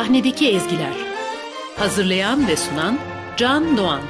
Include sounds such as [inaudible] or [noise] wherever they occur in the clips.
Sahnedeki ezgiler. Hazırlayan ve sunan Can Doğan.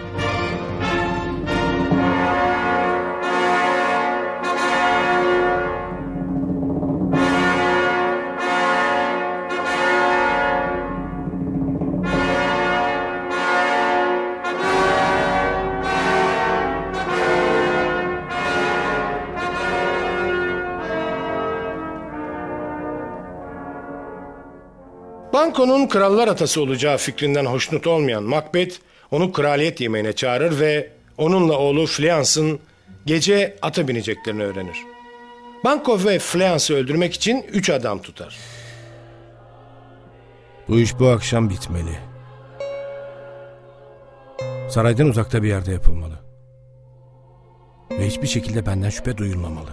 Banko'nun krallar atası olacağı fikrinden hoşnut olmayan Macbeth onu kraliyet yemeğine çağırır ve onunla oğlu Fleans'ın gece ata bineceklerini öğrenir. Banko ve Fleans'ı öldürmek için üç adam tutar. Bu iş bu akşam bitmeli. Saraydan uzakta bir yerde yapılmalı. Ve hiçbir şekilde benden şüphe duyulmamalı.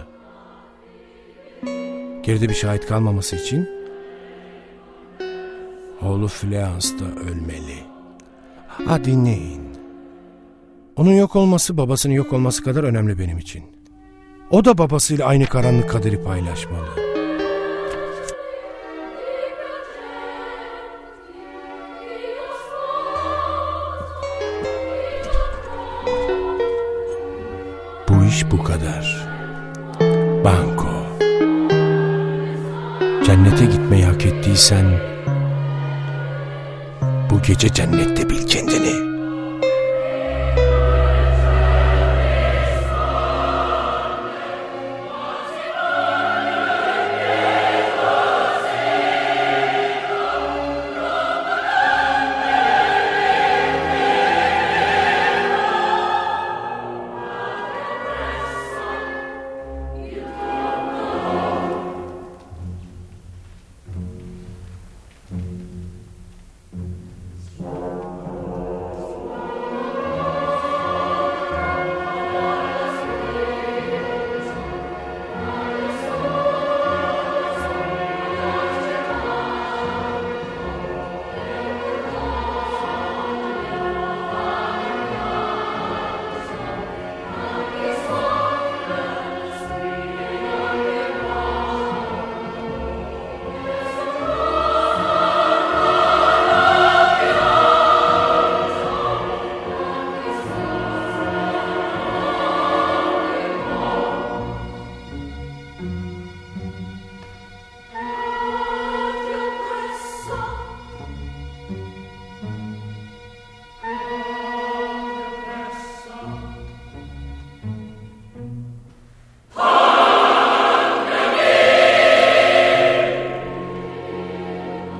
Geride bir şahit kalmaması için oğlu Fleans da ölmeli. Ha dinleyin. Onun yok olması babasının yok olması kadar önemli benim için. O da babasıyla aynı karanlık kaderi paylaşmalı. Bu iş bu kadar. Banko. Cennete gitmeyi hak ettiysen gece cennette bil kendini.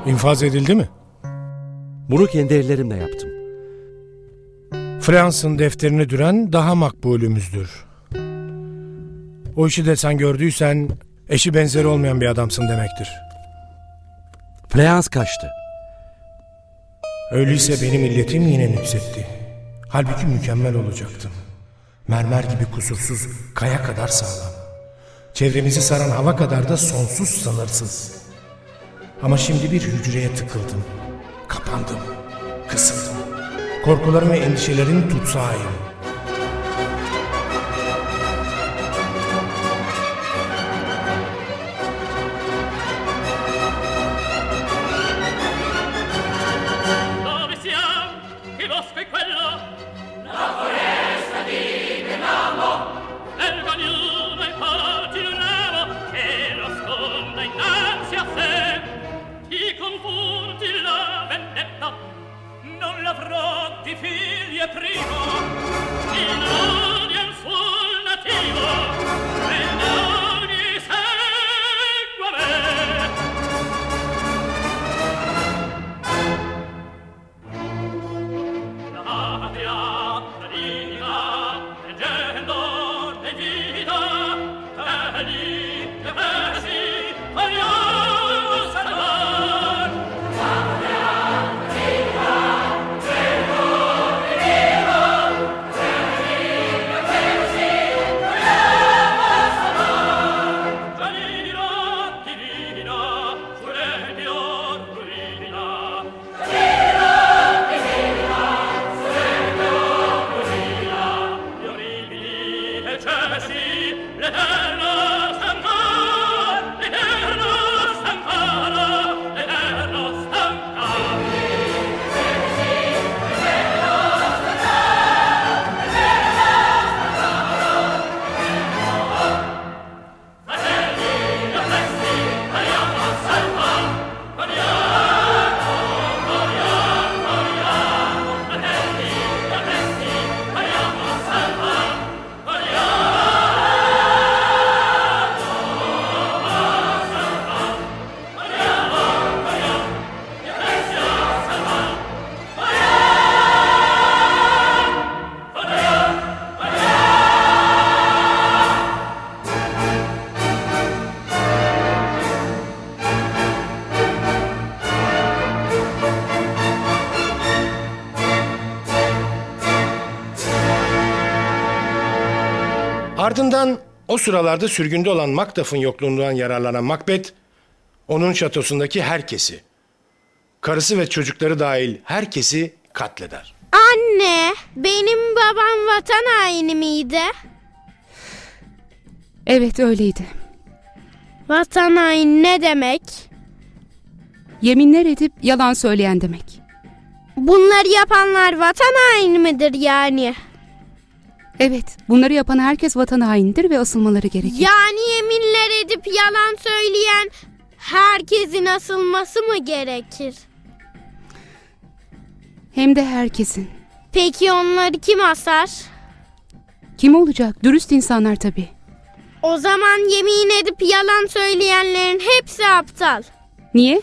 İnfaz edildi mi? Bunu kendi ellerimle yaptım. Fransın defterini düren daha makbulümüzdür. O işi de sen gördüysen eşi benzeri olmayan bir adamsın demektir. Fleans kaçtı. Öyleyse benim illetim yine nüksetti. Halbuki mükemmel olacaktım. Mermer gibi kusursuz, kaya kadar sağlam. Çevremizi saran hava kadar da sonsuz sınırsız. Ama şimdi bir hücreye tıkıldım. Kapandım. Kısıldım. Korkularım ve endişelerin tutsağıyım. Ardından o sıralarda sürgünde olan Macduff'ın yokluğundan yararlanan Macbeth, onun şatosundaki herkesi, karısı ve çocukları dahil herkesi katleder. Anne, benim babam vatan haini miydi? Evet öyleydi. Vatan haini ne demek? Yeminler edip yalan söyleyen demek. Bunları yapanlar vatan haini midir yani? Evet bunları yapan herkes vatan hainidir ve asılmaları gerekir. Yani yeminler edip yalan söyleyen herkesin asılması mı gerekir? Hem de herkesin. Peki onları kim asar? Kim olacak? Dürüst insanlar tabii. O zaman yemin edip yalan söyleyenlerin hepsi aptal. Niye?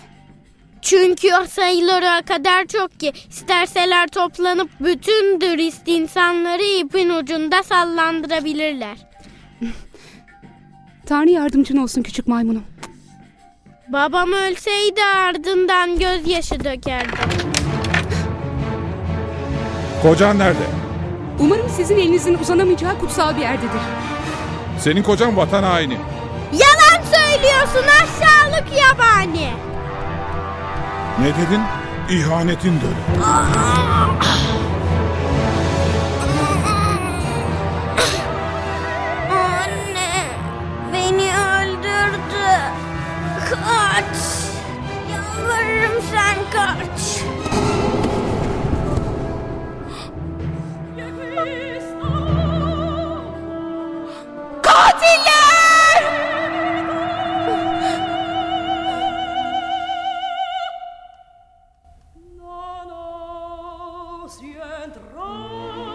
Çünkü o sayıları o kadar çok ki isterseler toplanıp bütün dürüst insanları ipin ucunda sallandırabilirler. [laughs] Tanrı yardımcın olsun küçük maymunum. Babam ölseydi ardından gözyaşı dökerdi. Kocan nerede? Umarım sizin elinizin uzanamayacağı kutsal bir yerdedir. Senin kocan vatan haini. Yalan söylüyorsun yabani. Ne dedin? İhanetin dönü. Anne beni öldürdü. Kaç. Yalvarırım sen kaç. Katiller! road.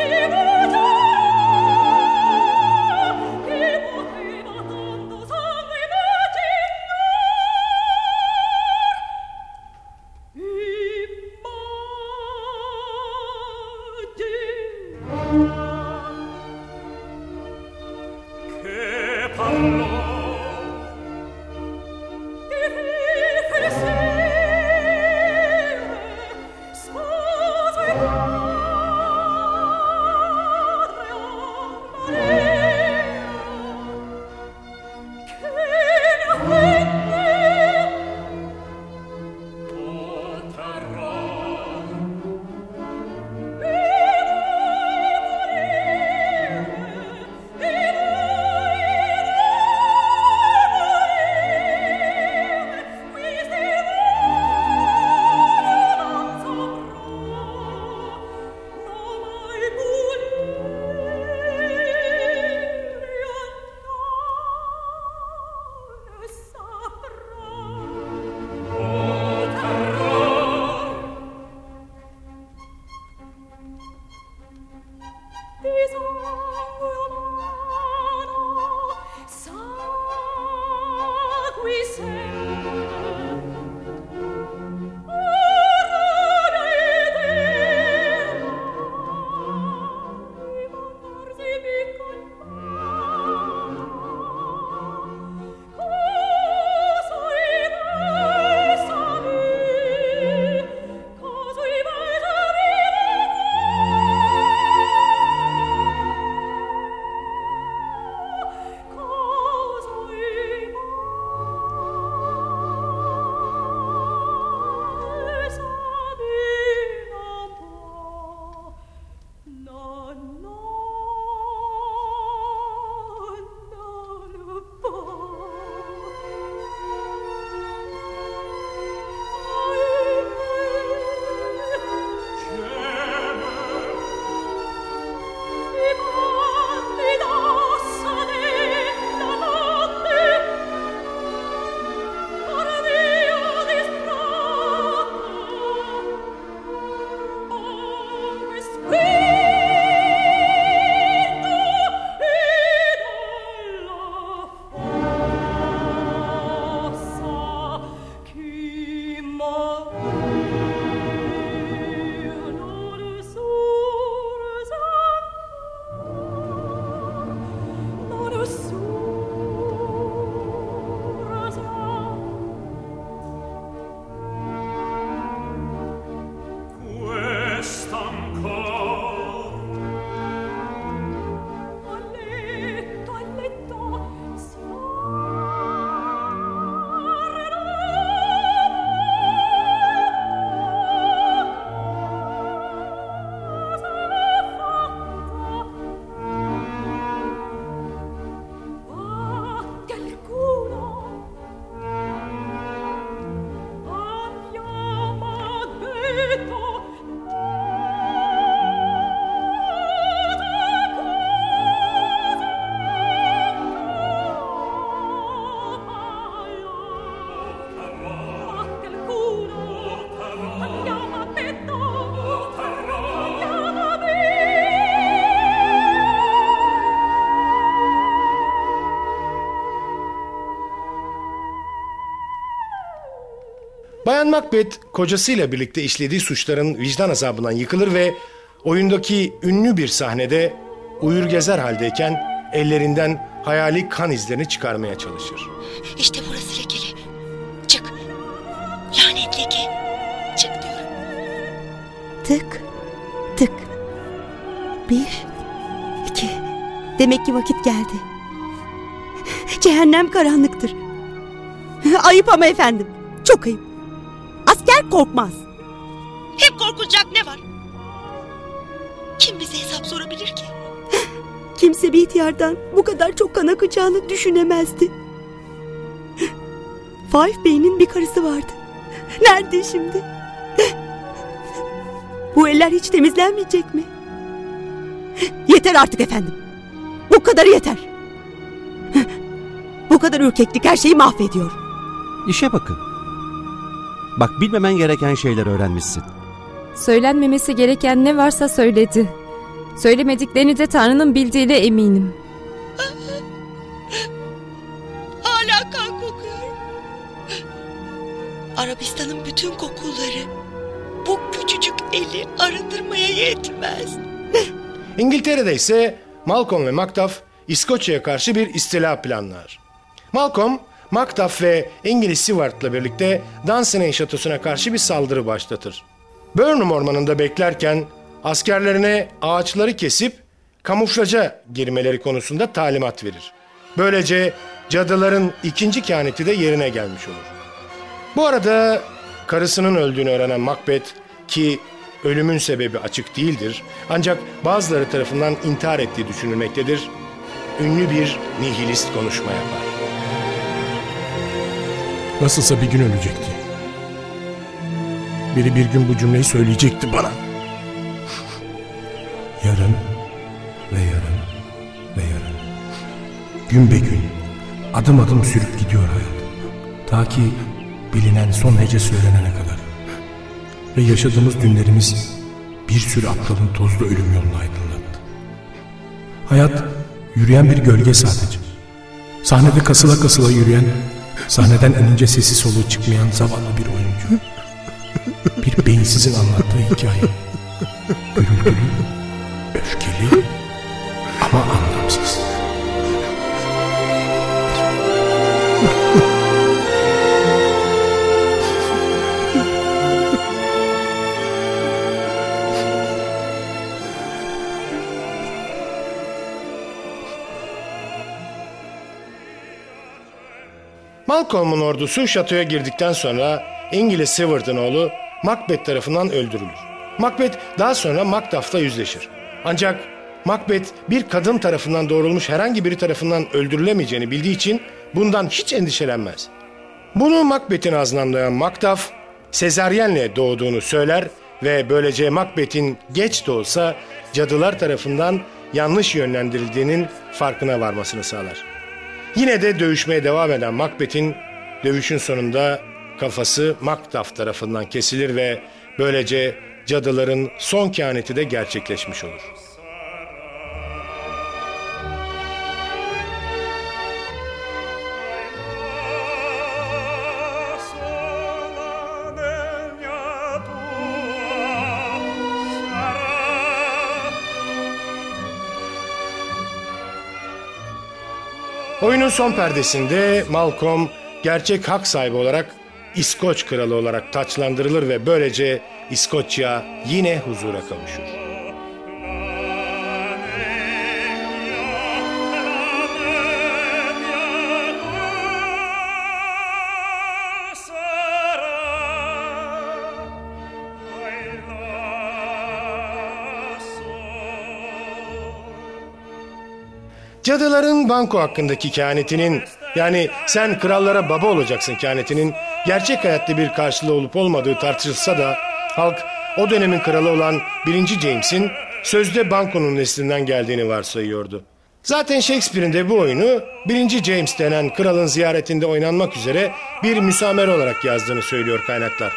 Give Macbeth kocasıyla birlikte işlediği suçların vicdan azabından yıkılır ve oyundaki ünlü bir sahnede uyur gezer haldeyken ellerinden hayali kan izlerini çıkarmaya çalışır. İşte burası lekeli. Çık. Lanet leke. Çık diyorum. Tık. Tık. Bir. iki. Demek ki vakit geldi. Cehennem karanlıktır. Ayıp ama efendim. Çok ayıp. Asker korkmaz. Hem korkulacak ne var? Kim bize hesap sorabilir ki? [laughs] Kimse bir ihtiyardan bu kadar çok kan akacağını düşünemezdi. [laughs] Five Bey'in bir karısı vardı. [laughs] Nerede şimdi? Bu eller hiç temizlenmeyecek mi? Yeter artık efendim. Bu kadar yeter. Bu kadar ürkeklik her şeyi mahvediyor. İşe bakın. Bak bilmemen gereken şeyler öğrenmişsin. Söylenmemesi gereken ne varsa söyledi. Söylemediklerini de Tanrı'nın bildiğine eminim. [laughs] Hala kan kokuyor. Arabistan'ın bütün kokuları bu küçücük eli arındırmaya yetmez. [laughs] İngiltere'de ise Malcolm ve Macduff İskoçya'ya karşı bir istila planlar. Malcolm, Macduff ve İngiliz Seward'la birlikte Dunsinane şatosuna karşı bir saldırı başlatır. Burnham ormanında beklerken askerlerine ağaçları kesip kamuflaja girmeleri konusunda talimat verir. Böylece cadıların ikinci kehaneti de yerine gelmiş olur. Bu arada karısının öldüğünü öğrenen Macbeth ki ölümün sebebi açık değildir ancak bazıları tarafından intihar ettiği düşünülmektedir. Ünlü bir nihilist konuşma yapar. Nasılsa bir gün ölecekti. Biri bir gün bu cümleyi söyleyecekti bana. [laughs] Yarın ve yarın ve yarın. Gün be gün adım adım sürüp gidiyor hayat. Ta ki bilinen son hece söylenene kadar. Ve yaşadığımız günlerimiz bir sürü aptalın tozlu ölüm yolunu aydınlattı. Hayat yürüyen bir gölge sadece. Sahnede kasıla kasıla yürüyen, sahneden inince sesi soluğu çıkmayan zavallı bir oyuncu. Bir beyinsizin anlattığı hikaye. Gürültülü, öfkeli ama anlamsız. Malcolm'un ordusu şatoya girdikten sonra İngiliz Seward'ın oğlu Macbeth tarafından öldürülür. Macbeth daha sonra Macduff'la yüzleşir. Ancak Macbeth bir kadın tarafından doğrulmuş herhangi biri tarafından öldürülemeyeceğini bildiği için bundan hiç endişelenmez. Bunu Macbeth'in ağzından duyan Macduff, sezaryenle doğduğunu söyler ve böylece Macbeth'in geç de olsa cadılar tarafından yanlış yönlendirildiğinin farkına varmasını sağlar. Yine de dövüşmeye devam eden Macbeth'in dövüşün sonunda kafası Macduff tarafından kesilir ve böylece cadıların son kehaneti de gerçekleşmiş olur. Son perdesinde Malcolm gerçek hak sahibi olarak İskoç kralı olarak taçlandırılır ve böylece İskoçya yine huzura kavuşur. Cadıların banko hakkındaki kehanetinin yani sen krallara baba olacaksın kehanetinin gerçek hayatta bir karşılığı olup olmadığı tartışılsa da halk o dönemin kralı olan 1. James'in sözde bankonun neslinden geldiğini varsayıyordu. Zaten Shakespeare'in de bu oyunu 1. James denen kralın ziyaretinde oynanmak üzere bir müsamere olarak yazdığını söylüyor kaynaklar.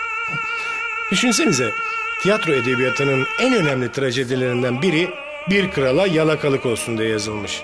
Düşünsenize tiyatro edebiyatının en önemli trajedilerinden biri bir krala yalakalık olsun diye yazılmış.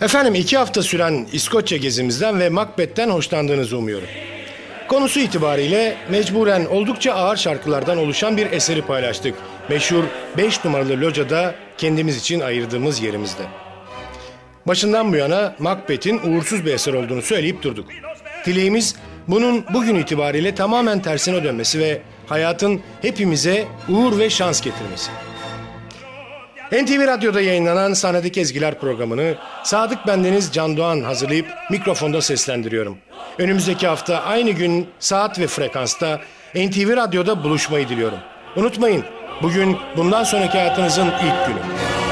Efendim iki hafta süren İskoçya gezimizden ve Macbeth'ten hoşlandığınızı umuyorum. Konusu itibariyle mecburen oldukça ağır şarkılardan oluşan bir eseri paylaştık. Meşhur 5 numaralı locada kendimiz için ayırdığımız yerimizde. Başından bu yana Macbeth'in uğursuz bir eser olduğunu söyleyip durduk. Dileğimiz bunun bugün itibariyle tamamen tersine dönmesi ve hayatın hepimize uğur ve şans getirmesi. NTV Radyo'da yayınlanan Sahnedeki Ezgiler programını Sadık Bendeniz Can Doğan hazırlayıp mikrofonda seslendiriyorum. Önümüzdeki hafta aynı gün saat ve frekansta NTV Radyo'da buluşmayı diliyorum. Unutmayın bugün bundan sonraki hayatınızın ilk günü.